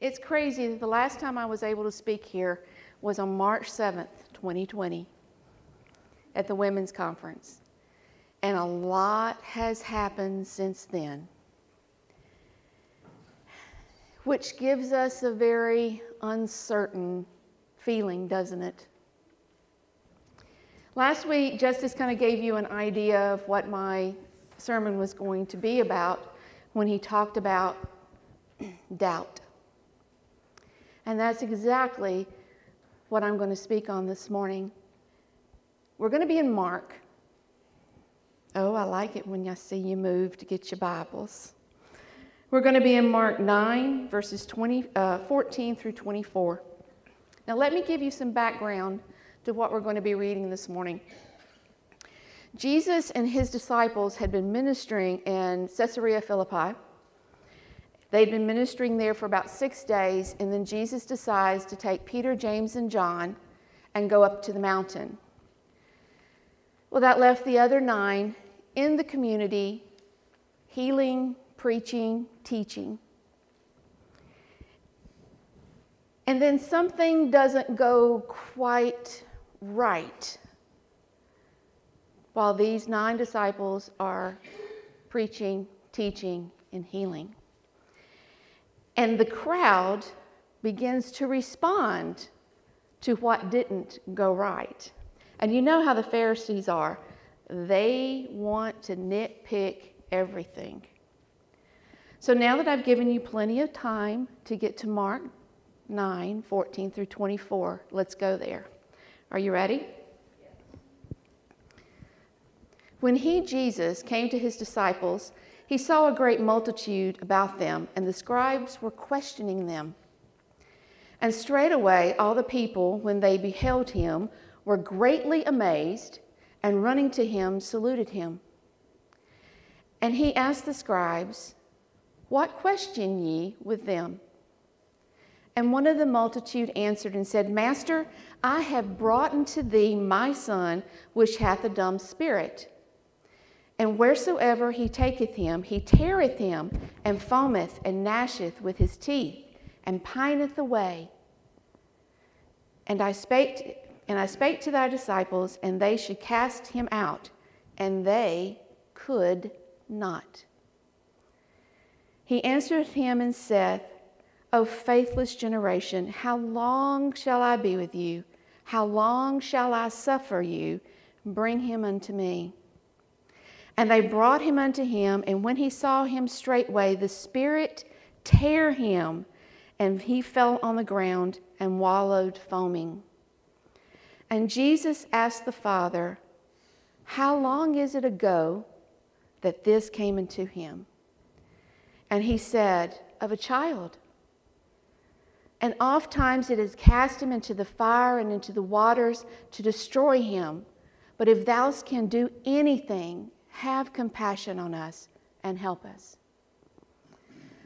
It's crazy that the last time I was able to speak here was on March 7th, 2020, at the Women's Conference. And a lot has happened since then, which gives us a very uncertain feeling, doesn't it? Last week, Justice kind of gave you an idea of what my sermon was going to be about when he talked about doubt. And that's exactly what I'm going to speak on this morning. We're going to be in Mark. Oh, I like it when I see you move to get your Bibles. We're going to be in Mark 9, verses 20, uh, 14 through 24. Now, let me give you some background to what we're going to be reading this morning. Jesus and his disciples had been ministering in Caesarea Philippi. They'd been ministering there for about six days, and then Jesus decides to take Peter, James, and John and go up to the mountain. Well, that left the other nine in the community, healing, preaching, teaching. And then something doesn't go quite right while these nine disciples are preaching, teaching, and healing. And the crowd begins to respond to what didn't go right. And you know how the Pharisees are. They want to nitpick everything. So now that I've given you plenty of time to get to Mark 9, 14 through 24, let's go there. Are you ready? When he, Jesus, came to his disciples, he saw a great multitude about them, and the scribes were questioning them. And straightway all the people, when they beheld him, were greatly amazed, and running to him, saluted him. And he asked the scribes, What question ye with them? And one of the multitude answered and said, Master, I have brought unto thee my son, which hath a dumb spirit. And wheresoever he taketh him, he teareth him, and foameth and gnasheth with his teeth, and pineth away. And I spake, and I spake to thy disciples, and they should cast him out, and they could not. He answered him and saith, O faithless generation, how long shall I be with you? How long shall I suffer you? Bring him unto me. And they brought him unto him, and when he saw him straightway, the Spirit tear him, and he fell on the ground and wallowed foaming. And Jesus asked the Father, How long is it ago that this came into him? And he said, Of a child and oft times it has cast him into the fire and into the waters to destroy him. But if thou canst do anything, have compassion on us and help us.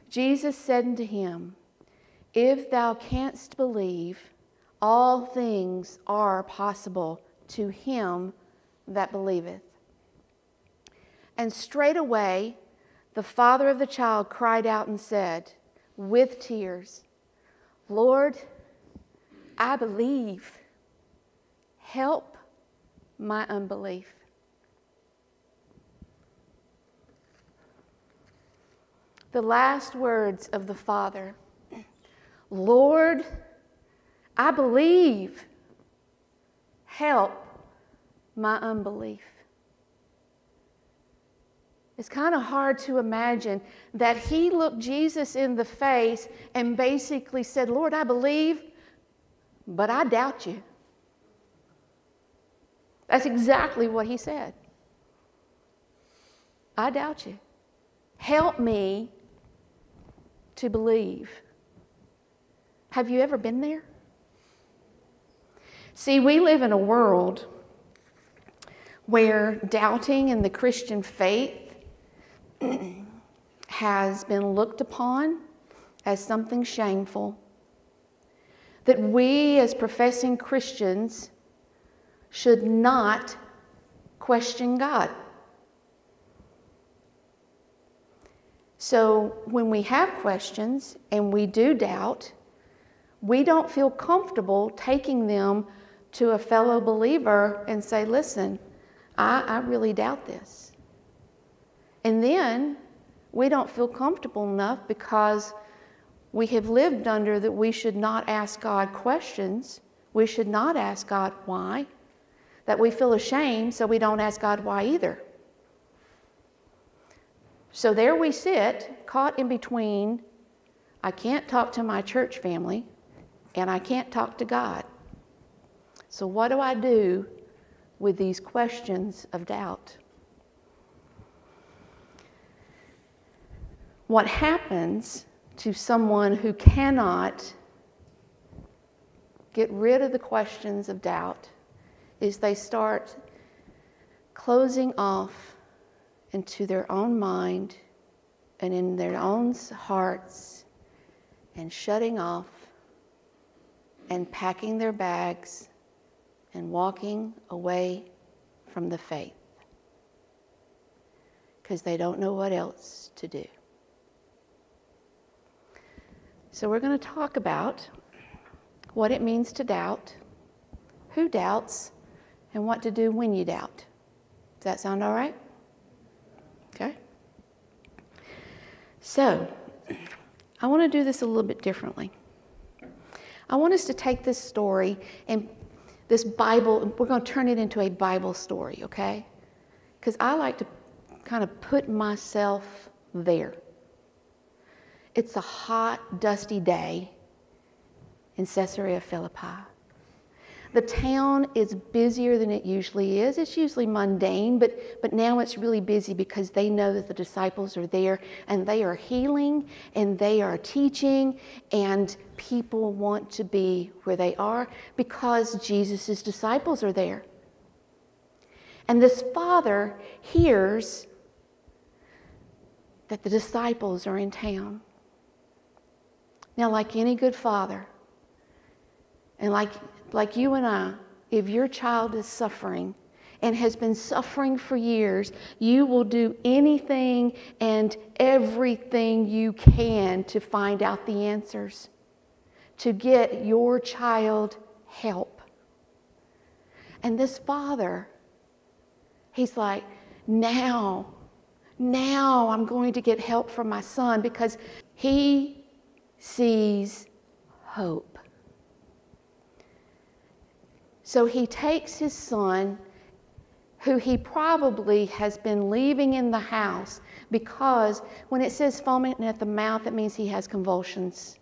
Jesus said unto him, If thou canst believe, all things are possible to him that believeth. And straightway the father of the child cried out and said, with tears, Lord, I believe. Help my unbelief. The last words of the Father Lord, I believe. Help my unbelief. It's kind of hard to imagine that he looked Jesus in the face and basically said, Lord, I believe, but I doubt you. That's exactly what he said. I doubt you. Help me to believe. Have you ever been there? See, we live in a world where doubting in the Christian faith has been looked upon as something shameful. That we, as professing Christians, should not question God. So when we have questions and we do doubt, we don't feel comfortable taking them to a fellow believer and say, listen, I, I really doubt this. And then we don't feel comfortable enough because we have lived under that we should not ask God questions. We should not ask God why. That we feel ashamed, so we don't ask God why either. So there we sit, caught in between I can't talk to my church family and I can't talk to God. So, what do I do with these questions of doubt? What happens to someone who cannot get rid of the questions of doubt is they start closing off into their own mind and in their own hearts and shutting off and packing their bags and walking away from the faith because they don't know what else to do. So, we're going to talk about what it means to doubt, who doubts, and what to do when you doubt. Does that sound all right? Okay. So, I want to do this a little bit differently. I want us to take this story and this Bible, we're going to turn it into a Bible story, okay? Because I like to kind of put myself there. It's a hot, dusty day in Caesarea Philippi. The town is busier than it usually is. It's usually mundane, but, but now it's really busy because they know that the disciples are there and they are healing and they are teaching, and people want to be where they are because Jesus' disciples are there. And this father hears that the disciples are in town. Now, like any good father, and like, like you and I, if your child is suffering and has been suffering for years, you will do anything and everything you can to find out the answers, to get your child help. And this father, he's like, now, now I'm going to get help from my son because he sees hope. So he takes his son, who he probably has been leaving in the house, because when it says foaming at the mouth, it means he has convulsions.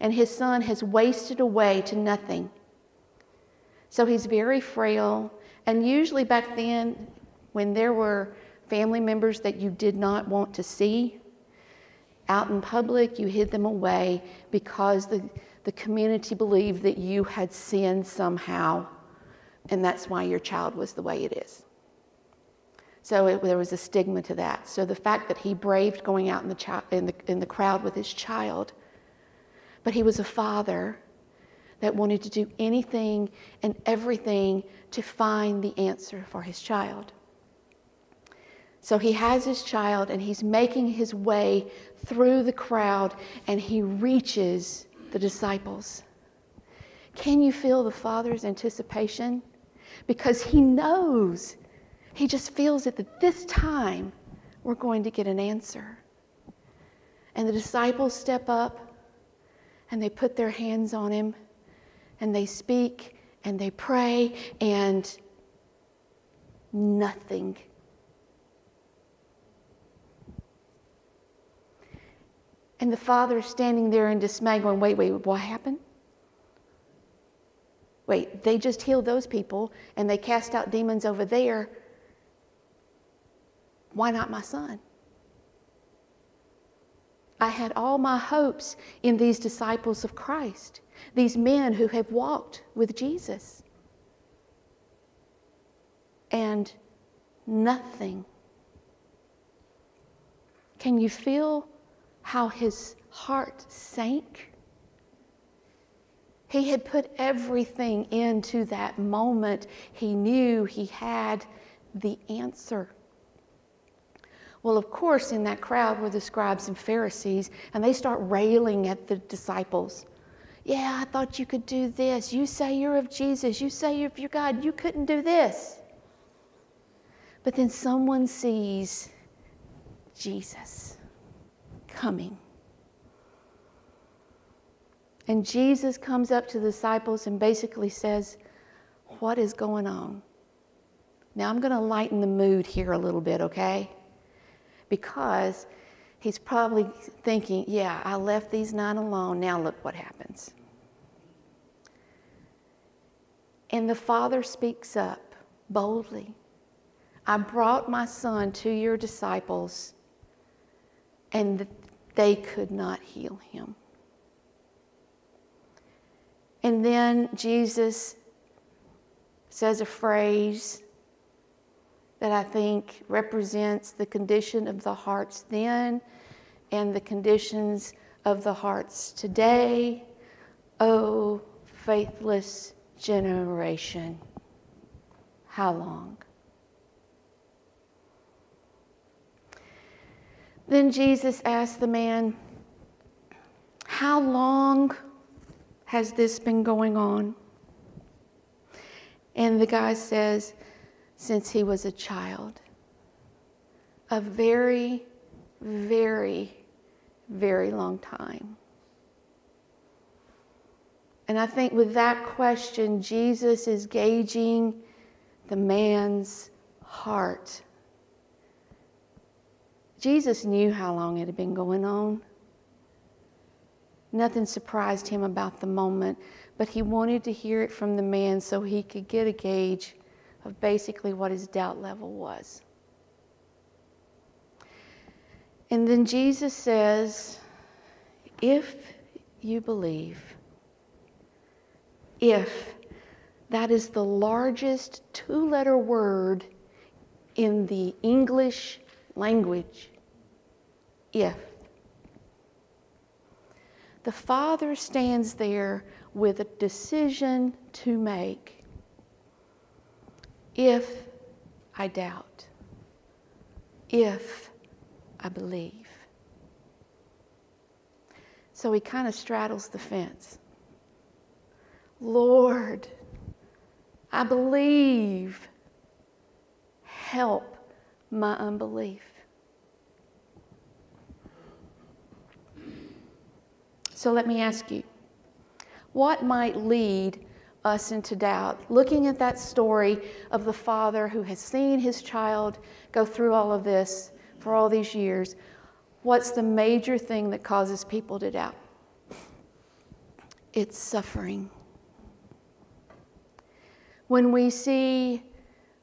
And his son has wasted away to nothing. So he's very frail. And usually back then, when there were family members that you did not want to see, out in public, you hid them away because the, the community believed that you had sinned somehow, and that's why your child was the way it is. So it, there was a stigma to that. So the fact that he braved going out in the, chi- in, the, in the crowd with his child, but he was a father that wanted to do anything and everything to find the answer for his child. So he has his child and he's making his way through the crowd and he reaches the disciples. Can you feel the Father's anticipation? Because he knows, he just feels it that this time we're going to get an answer. And the disciples step up and they put their hands on him and they speak and they pray and nothing And the father standing there in dismay, going, Wait, wait, what happened? Wait, they just healed those people and they cast out demons over there. Why not my son? I had all my hopes in these disciples of Christ, these men who have walked with Jesus. And nothing. Can you feel how his heart sank. He had put everything into that moment. He knew he had the answer. Well, of course, in that crowd were the scribes and Pharisees, and they start railing at the disciples. Yeah, I thought you could do this. You say you're of Jesus. You say you're of your God. You couldn't do this. But then someone sees Jesus coming. And Jesus comes up to the disciples and basically says, What is going on? Now I'm going to lighten the mood here a little bit, okay? Because he's probably thinking, Yeah, I left these nine alone. Now look what happens. And the father speaks up boldly. I brought my son to your disciples, and they could not heal him. And then Jesus says a phrase that I think represents the condition of the hearts then and the conditions of the hearts today. Oh, faithless generation, how long? Then Jesus asked the man, How long has this been going on? And the guy says, Since he was a child. A very, very, very long time. And I think with that question, Jesus is gauging the man's heart. Jesus knew how long it had been going on. Nothing surprised him about the moment, but he wanted to hear it from the man so he could get a gauge of basically what his doubt level was. And then Jesus says, If you believe, if that is the largest two letter word in the English language, if. The Father stands there with a decision to make. If I doubt, if I believe. So he kind of straddles the fence. Lord, I believe. Help my unbelief. So let me ask you what might lead us into doubt? Looking at that story of the father who has seen his child go through all of this for all these years, what's the major thing that causes people to doubt? It's suffering. When we see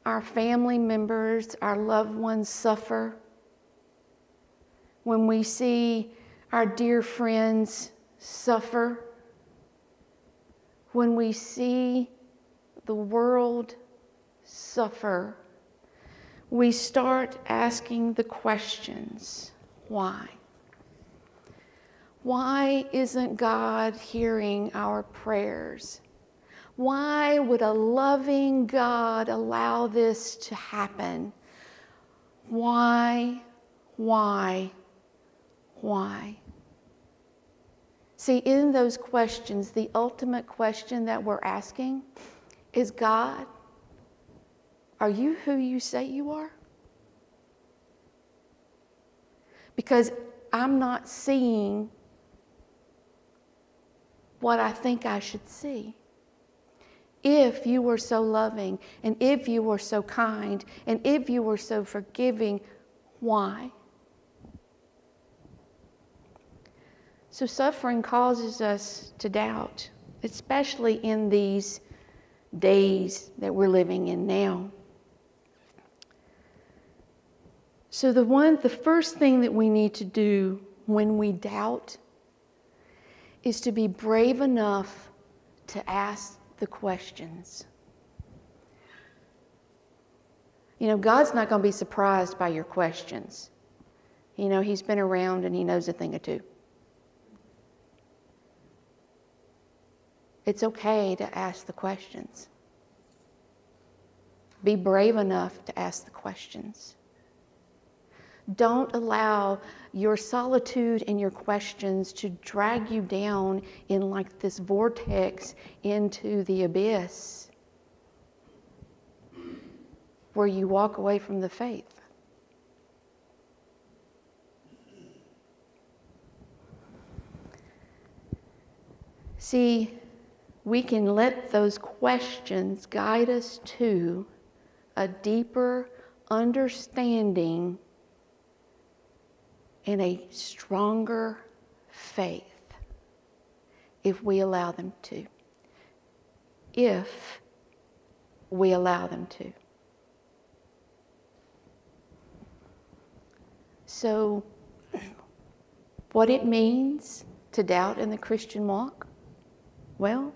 our family members, our loved ones suffer, when we see our dear friends suffer, when we see the world suffer, we start asking the questions why? Why isn't God hearing our prayers? Why would a loving God allow this to happen? Why, why, why? See, in those questions, the ultimate question that we're asking is God, are you who you say you are? Because I'm not seeing what I think I should see. If you were so loving, and if you were so kind, and if you were so forgiving, why? So, suffering causes us to doubt, especially in these days that we're living in now. So, the, one, the first thing that we need to do when we doubt is to be brave enough to ask the questions. You know, God's not going to be surprised by your questions. You know, He's been around and He knows a thing or two. It's okay to ask the questions. Be brave enough to ask the questions. Don't allow your solitude and your questions to drag you down in like this vortex into the abyss where you walk away from the faith. See, we can let those questions guide us to a deeper understanding and a stronger faith if we allow them to. If we allow them to. So, what it means to doubt in the Christian walk? Well,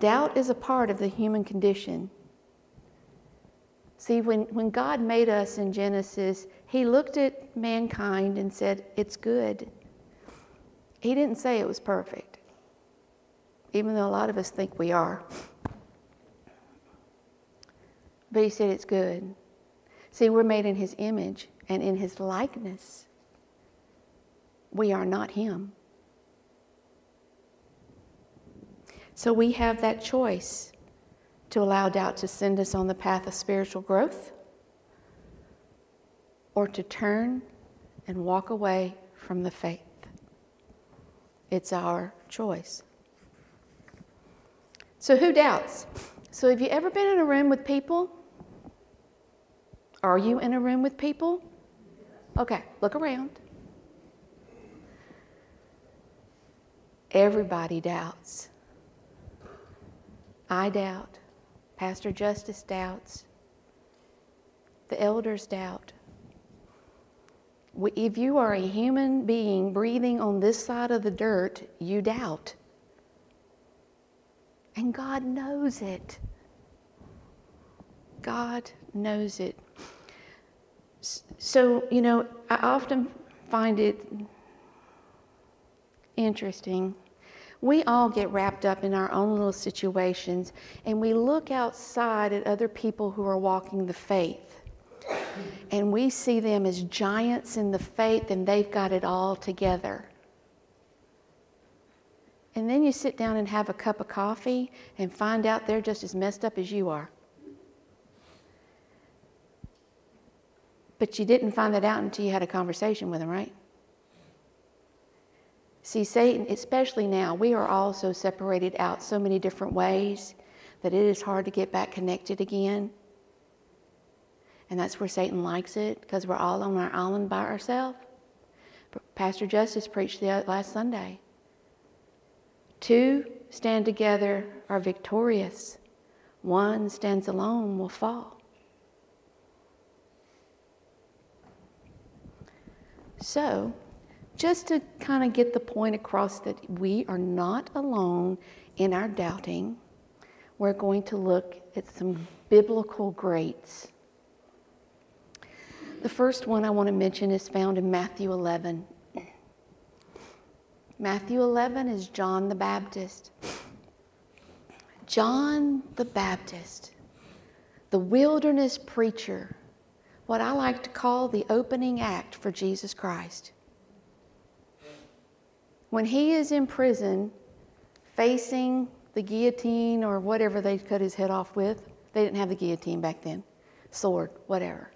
doubt is a part of the human condition. See, when, when God made us in Genesis, He looked at mankind and said, It's good. He didn't say it was perfect, even though a lot of us think we are. But He said it's good. See, we're made in His image and in His likeness. We are not Him. So we have that choice to allow doubt to send us on the path of spiritual growth or to turn and walk away from the faith. It's our choice. So, who doubts? So, have you ever been in a room with people? Are you in a room with people? Okay, look around. Everybody doubts. I doubt. Pastor Justice doubts. The elders doubt. If you are a human being breathing on this side of the dirt, you doubt. And God knows it. God knows it. So, you know, I often find it interesting we all get wrapped up in our own little situations and we look outside at other people who are walking the faith. And we see them as giants in the faith and they've got it all together. And then you sit down and have a cup of coffee and find out they're just as messed up as you are. But you didn't find that out until you had a conversation with them, right? See, Satan, especially now, we are all so separated out so many different ways that it is hard to get back connected again. And that's where Satan likes it because we're all on our island by ourselves. Pastor Justice preached the uh, last Sunday. Two stand together are victorious. One stands alone will fall. So, just to kind of get the point across that we are not alone in our doubting, we're going to look at some biblical greats. The first one I want to mention is found in Matthew 11. Matthew 11 is John the Baptist. John the Baptist, the wilderness preacher, what I like to call the opening act for Jesus Christ. When he is in prison, facing the guillotine or whatever they cut his head off with, they didn't have the guillotine back then, sword, whatever.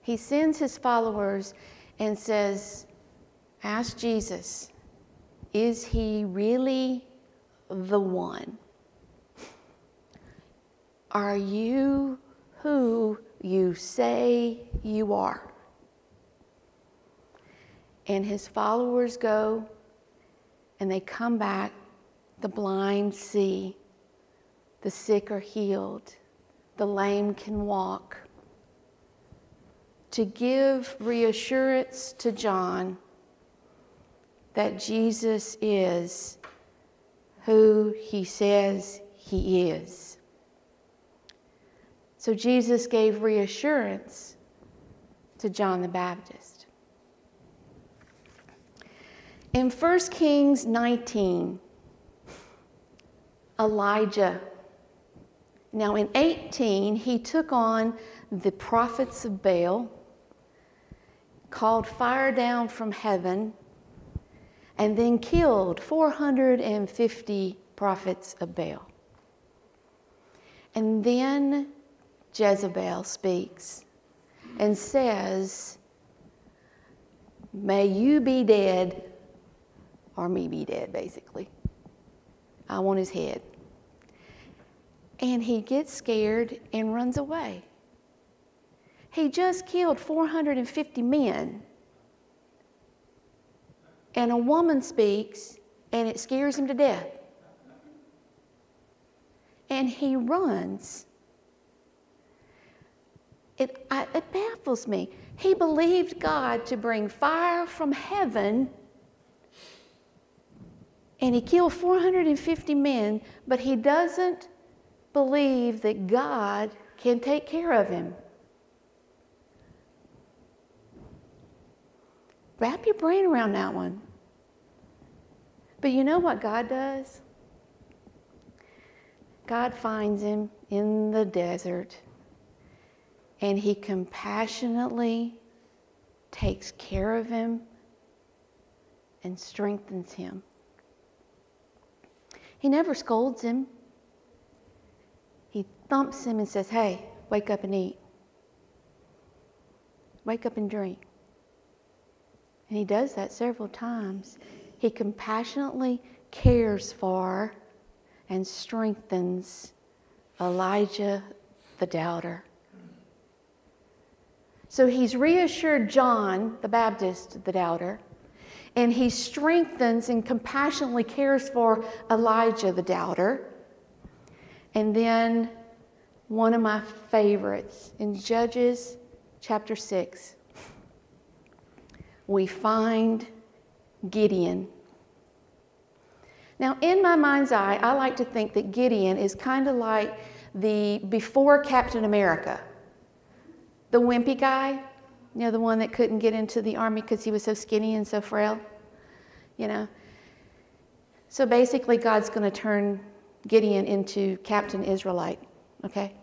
He sends his followers and says, Ask Jesus, is he really the one? Are you who you say you are? And his followers go and they come back. The blind see, the sick are healed, the lame can walk. To give reassurance to John that Jesus is who he says he is. So Jesus gave reassurance to John the Baptist. In 1 Kings 19, Elijah, now in 18, he took on the prophets of Baal, called fire down from heaven, and then killed 450 prophets of Baal. And then Jezebel speaks and says, May you be dead, or me be dead, basically. I want his head. And he gets scared and runs away. He just killed 450 men. And a woman speaks, and it scares him to death. And he runs. It, I, it baffles me. He believed God to bring fire from heaven, and he killed 450 men, but he doesn't believe that God can take care of him. Wrap your brain around that one. But you know what God does? God finds him in the desert and he compassionately takes care of him and strengthens him. He never scolds him. He thumps him and says, Hey, wake up and eat. Wake up and drink. And he does that several times. He compassionately cares for and strengthens Elijah the doubter. So he's reassured John the Baptist, the doubter, and he strengthens and compassionately cares for Elijah the doubter. And then one of my favorites in Judges chapter 6 we find Gideon. Now, in my mind's eye, I like to think that Gideon is kind of like the before Captain America, the wimpy guy, you know, the one that couldn't get into the army because he was so skinny and so frail, you know. So basically, God's going to turn Gideon into Captain Israelite, okay?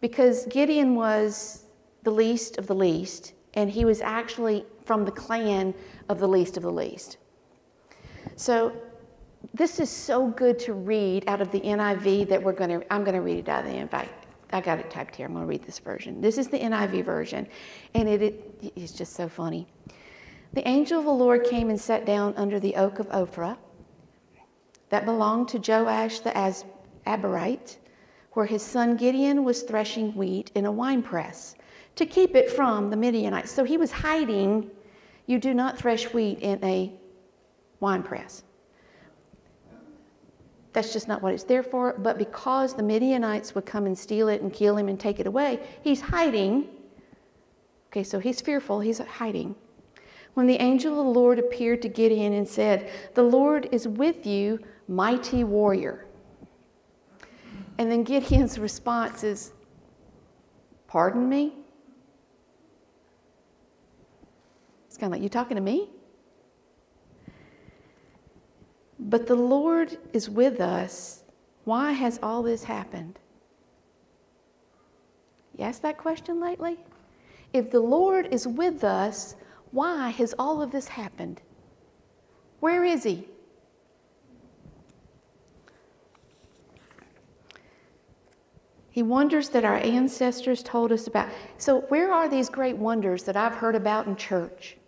Because Gideon was the least of the least, and he was actually from the clan of the least of the least. So this is so good to read out of the NIV that we're going to, I'm going to read it out of the NIV. I got it typed here. I'm going to read this version. This is the NIV version, and it, it is just so funny. The angel of the Lord came and sat down under the oak of Ophrah that belonged to Joash the Abiezrite, where his son Gideon was threshing wheat in a winepress to keep it from the Midianites. So he was hiding. You do not thresh wheat in a winepress. That's just not what it's there for. But because the Midianites would come and steal it and kill him and take it away, he's hiding. Okay, so he's fearful, he's hiding. When the angel of the Lord appeared to Gideon and said, The Lord is with you, mighty warrior. And then Gideon's response is, Pardon me? It's kind of like, You talking to me? But the Lord is with us. Why has all this happened? You asked that question lately? If the Lord is with us, why has all of this happened? Where is He? He wonders that our ancestors told us about. So, where are these great wonders that I've heard about in church?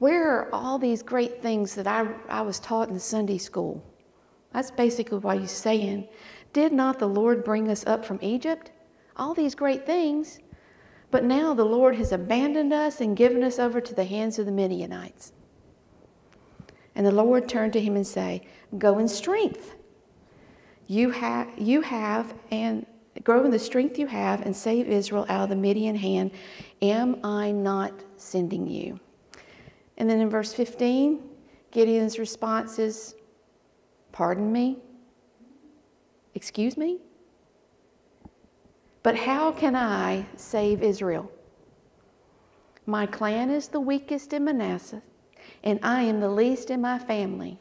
Where are all these great things that I, I was taught in Sunday school? That's basically what he's saying. Did not the Lord bring us up from Egypt? All these great things. But now the Lord has abandoned us and given us over to the hands of the Midianites. And the Lord turned to him and said, Go in strength. You have, you have, and grow in the strength you have, and save Israel out of the Midian hand. Am I not sending you? And then in verse 15, Gideon's response is, Pardon me? Excuse me? But how can I save Israel? My clan is the weakest in Manasseh, and I am the least in my family.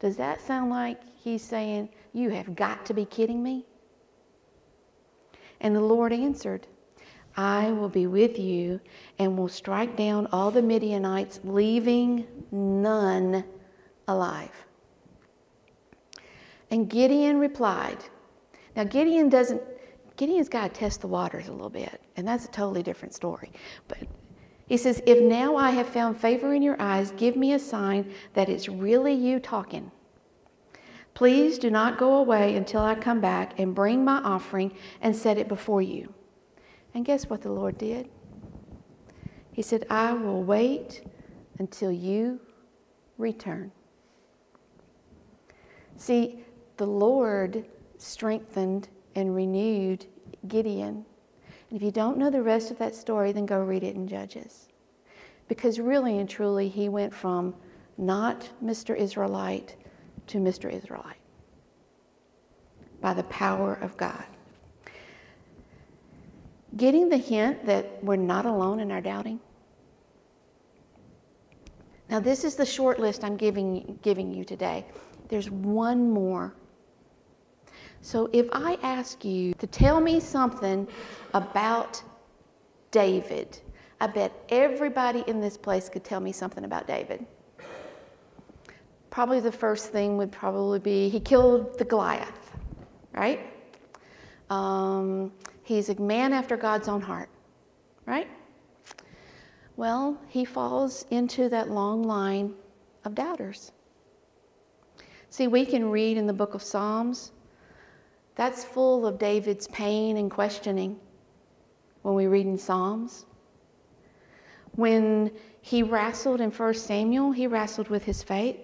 Does that sound like he's saying, You have got to be kidding me? And the Lord answered, I will be with you and will strike down all the Midianites, leaving none alive. And Gideon replied, Now Gideon doesn't, Gideon's got to test the waters a little bit, and that's a totally different story. But he says, If now I have found favor in your eyes, give me a sign that it's really you talking. Please do not go away until I come back and bring my offering and set it before you. And guess what the Lord did? He said, I will wait until you return. See, the Lord strengthened and renewed Gideon. And if you don't know the rest of that story, then go read it in Judges. Because really and truly, he went from not Mr. Israelite to Mr. Israelite by the power of God. Getting the hint that we're not alone in our doubting. Now, this is the short list I'm giving, giving you today. There's one more. So, if I ask you to tell me something about David, I bet everybody in this place could tell me something about David. Probably the first thing would probably be he killed the Goliath, right? Um, he's a man after God's own heart, right? Well, he falls into that long line of doubters. See, we can read in the book of Psalms, that's full of David's pain and questioning when we read in Psalms. When he wrestled in 1 Samuel, he wrestled with his faith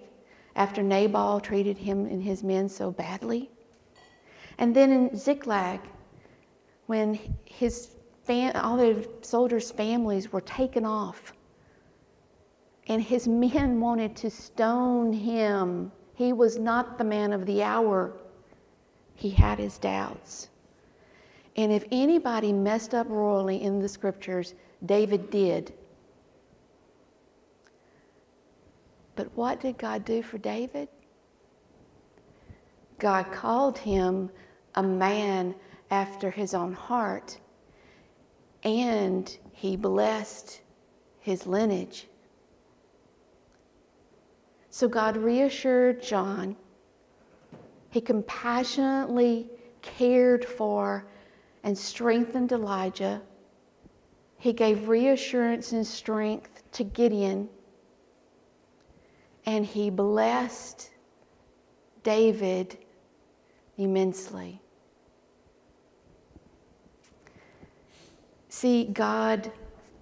after Nabal treated him and his men so badly. And then in Ziklag, when his fam- all the soldiers' families were taken off, and his men wanted to stone him. He was not the man of the hour. He had his doubts. And if anybody messed up royally in the scriptures, David did. But what did God do for David? God called him a man after his own heart, and he blessed his lineage. So God reassured John. He compassionately cared for and strengthened Elijah. He gave reassurance and strength to Gideon. And he blessed David immensely. See, God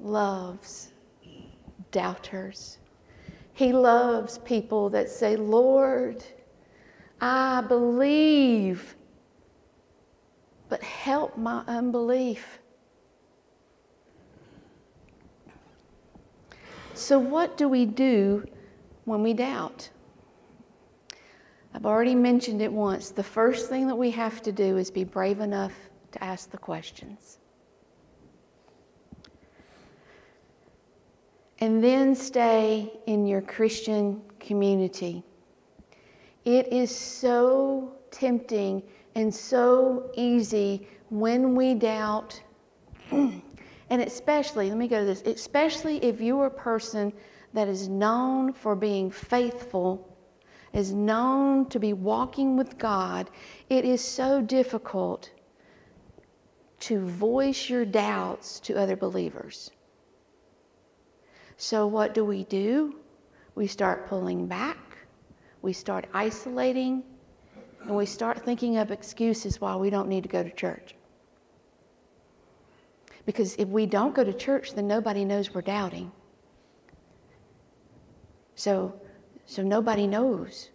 loves doubters. He loves people that say, Lord, I believe, but help my unbelief. So, what do we do when we doubt? I've already mentioned it once. The first thing that we have to do is be brave enough to ask the questions. And then stay in your Christian community. It is so tempting and so easy when we doubt, and especially, let me go to this, especially if you're a person that is known for being faithful is known to be walking with God, it is so difficult to voice your doubts to other believers. So, what do we do? We start pulling back, we start isolating, and we start thinking of excuses why we don't need to go to church. Because if we don't go to church, then nobody knows we're doubting. So, so nobody knows.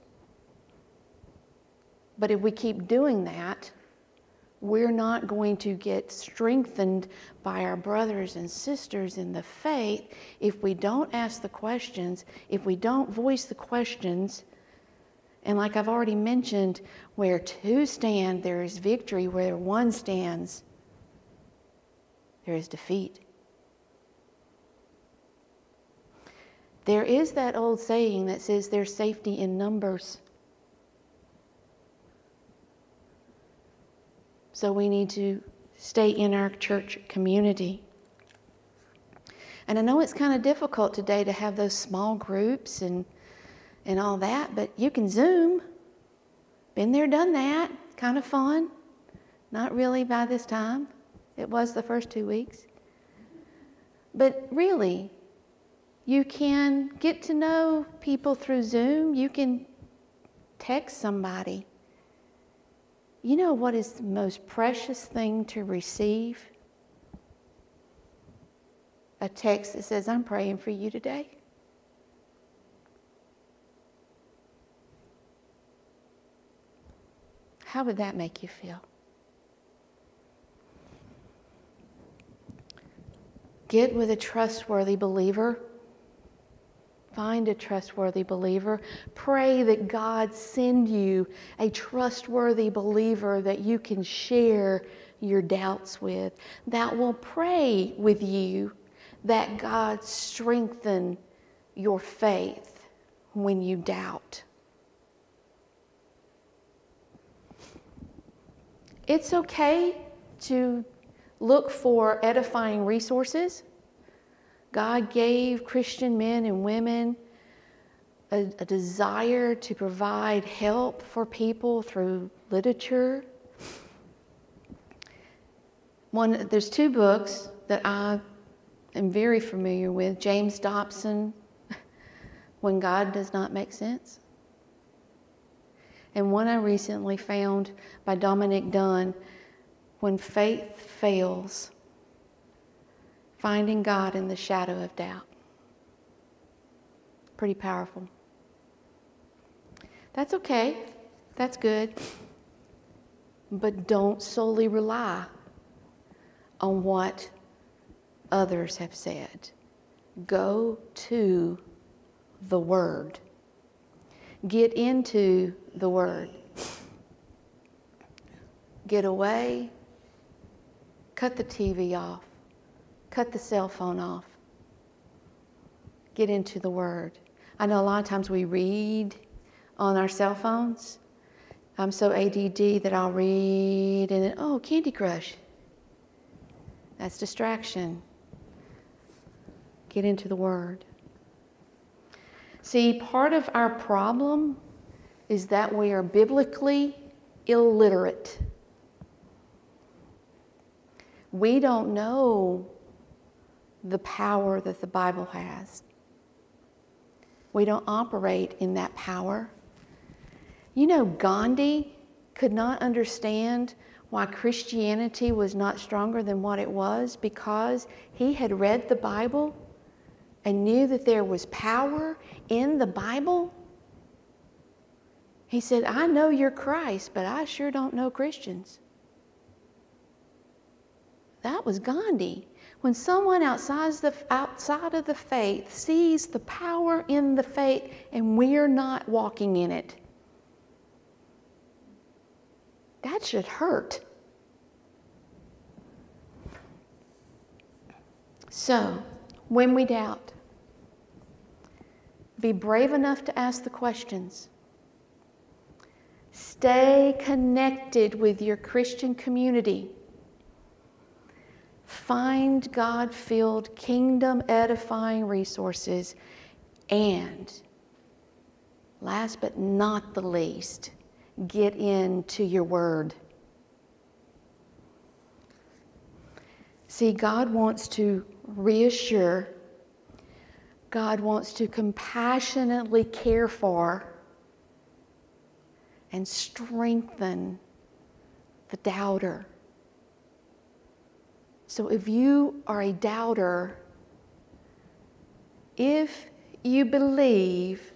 But if we keep doing that, we're not going to get strengthened by our brothers and sisters in the faith if we don't ask the questions, if we don't voice the questions. And like I've already mentioned, where two stand, there is victory. Where one stands, there is defeat. There is that old saying that says there's safety in numbers. So we need to stay in our church community. And I know it's kind of difficult today to have those small groups and, and all that, but you can Zoom. Been there, done that. Kind of fun. Not really by this time. It was the first two weeks. But really, you can get to know people through Zoom. You can text somebody. You know what is the most precious thing to receive? A text that says, I'm praying for you today. How would that make you feel? Get with a trustworthy believer. Find a trustworthy believer. Pray that God send you a trustworthy believer that you can share your doubts with, that will pray with you that God strengthen your faith when you doubt. It's okay to look for edifying resources. God gave Christian men and women a, a, desire to provide help for people through literature. One, there's two books that I am very familiar with James Dobson, When God Does Not Make Sense. And one I recently found by Dominic Done, When Faith Fails Finding God in the Shadow of Doubt. Pretty powerful. That's okay, that's good. But don't solely rely on what others have said. Go to the Word. Get into the Word. Get away, cut the TV off, cut the cell phone off, get into the Word. I know a lot of times we read on our cell phones. I'm so ADD that I'll read and then, oh, Candy Crush. That's distraction. Get into the Word. See, part of our problem is that we are biblically illiterate. We don't know the power that the Bible has. We don't operate in that power. You know, Gandhi could not understand why Christianity was not stronger than what it was because he had read the Bible and knew that there was power in the Bible, he said, I know you're Christ, but I sure don't know Christians. That was Gandhi. When someone outside, of, the, outside of the faith sees the power in the faith and we're not walking in it, that should hurt. So, when we doubt, be brave enough to ask the questions. Stay connected with your Christian community. Find God filled, kingdom edifying resources. And last but not the least, get into your word. See, God wants to reassure God wants to compassionately care for and strengthen the doubter. So if you are a doubter, if you believe,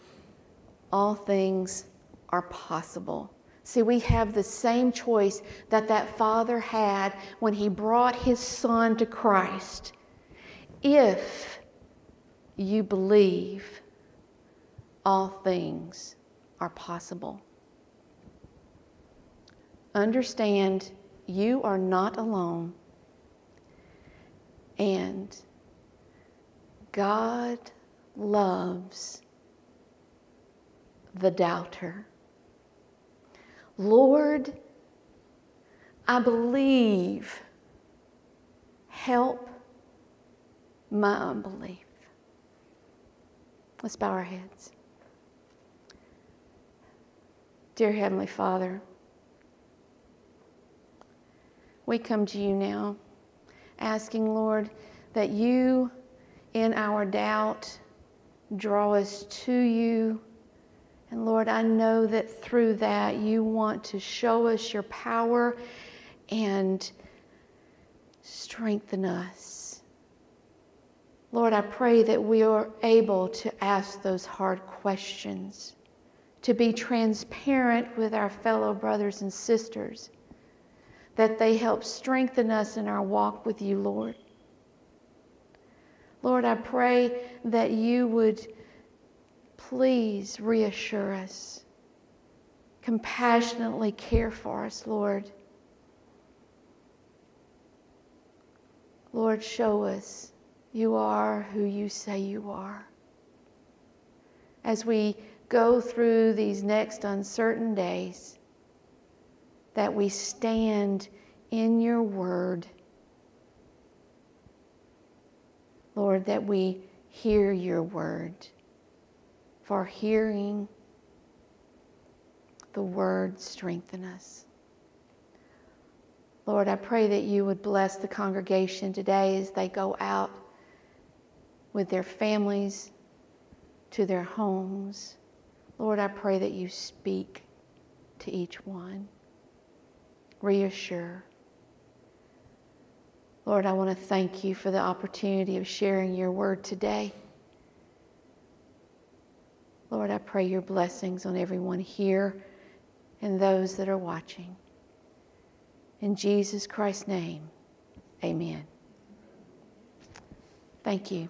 all things are possible. See, we have the same choice that that father had when he brought his son to Christ. If you believe, all things are possible. Understand you are not alone, and God loves the doubter. Lord, I believe help my unbelief. Let's bow our heads. Dear Heavenly Father, we come to you now asking, Lord, that you, in our doubt, draw us to you. And Lord, I know that through that you want to show us your power and strengthen us. Lord, I pray that we are able to ask those hard questions, to be transparent with our fellow brothers and sisters, that they help strengthen us in our walk with you, Lord. Lord, I pray that you would please reassure us, compassionately care for us, Lord. Lord, show us you are who you say you are. As we go through these next uncertain days, that we stand in your word. Lord, that we hear your word. For hearing the word strengthen us. Lord, I pray that you would bless the congregation today as they go out with their families to their homes. Lord, I pray that you speak to each one. Reassure. Lord, I want to thank you for the opportunity of sharing your word today. Lord, I pray your blessings on everyone here and those that are watching. In Jesus Christ's name, amen. Thank you.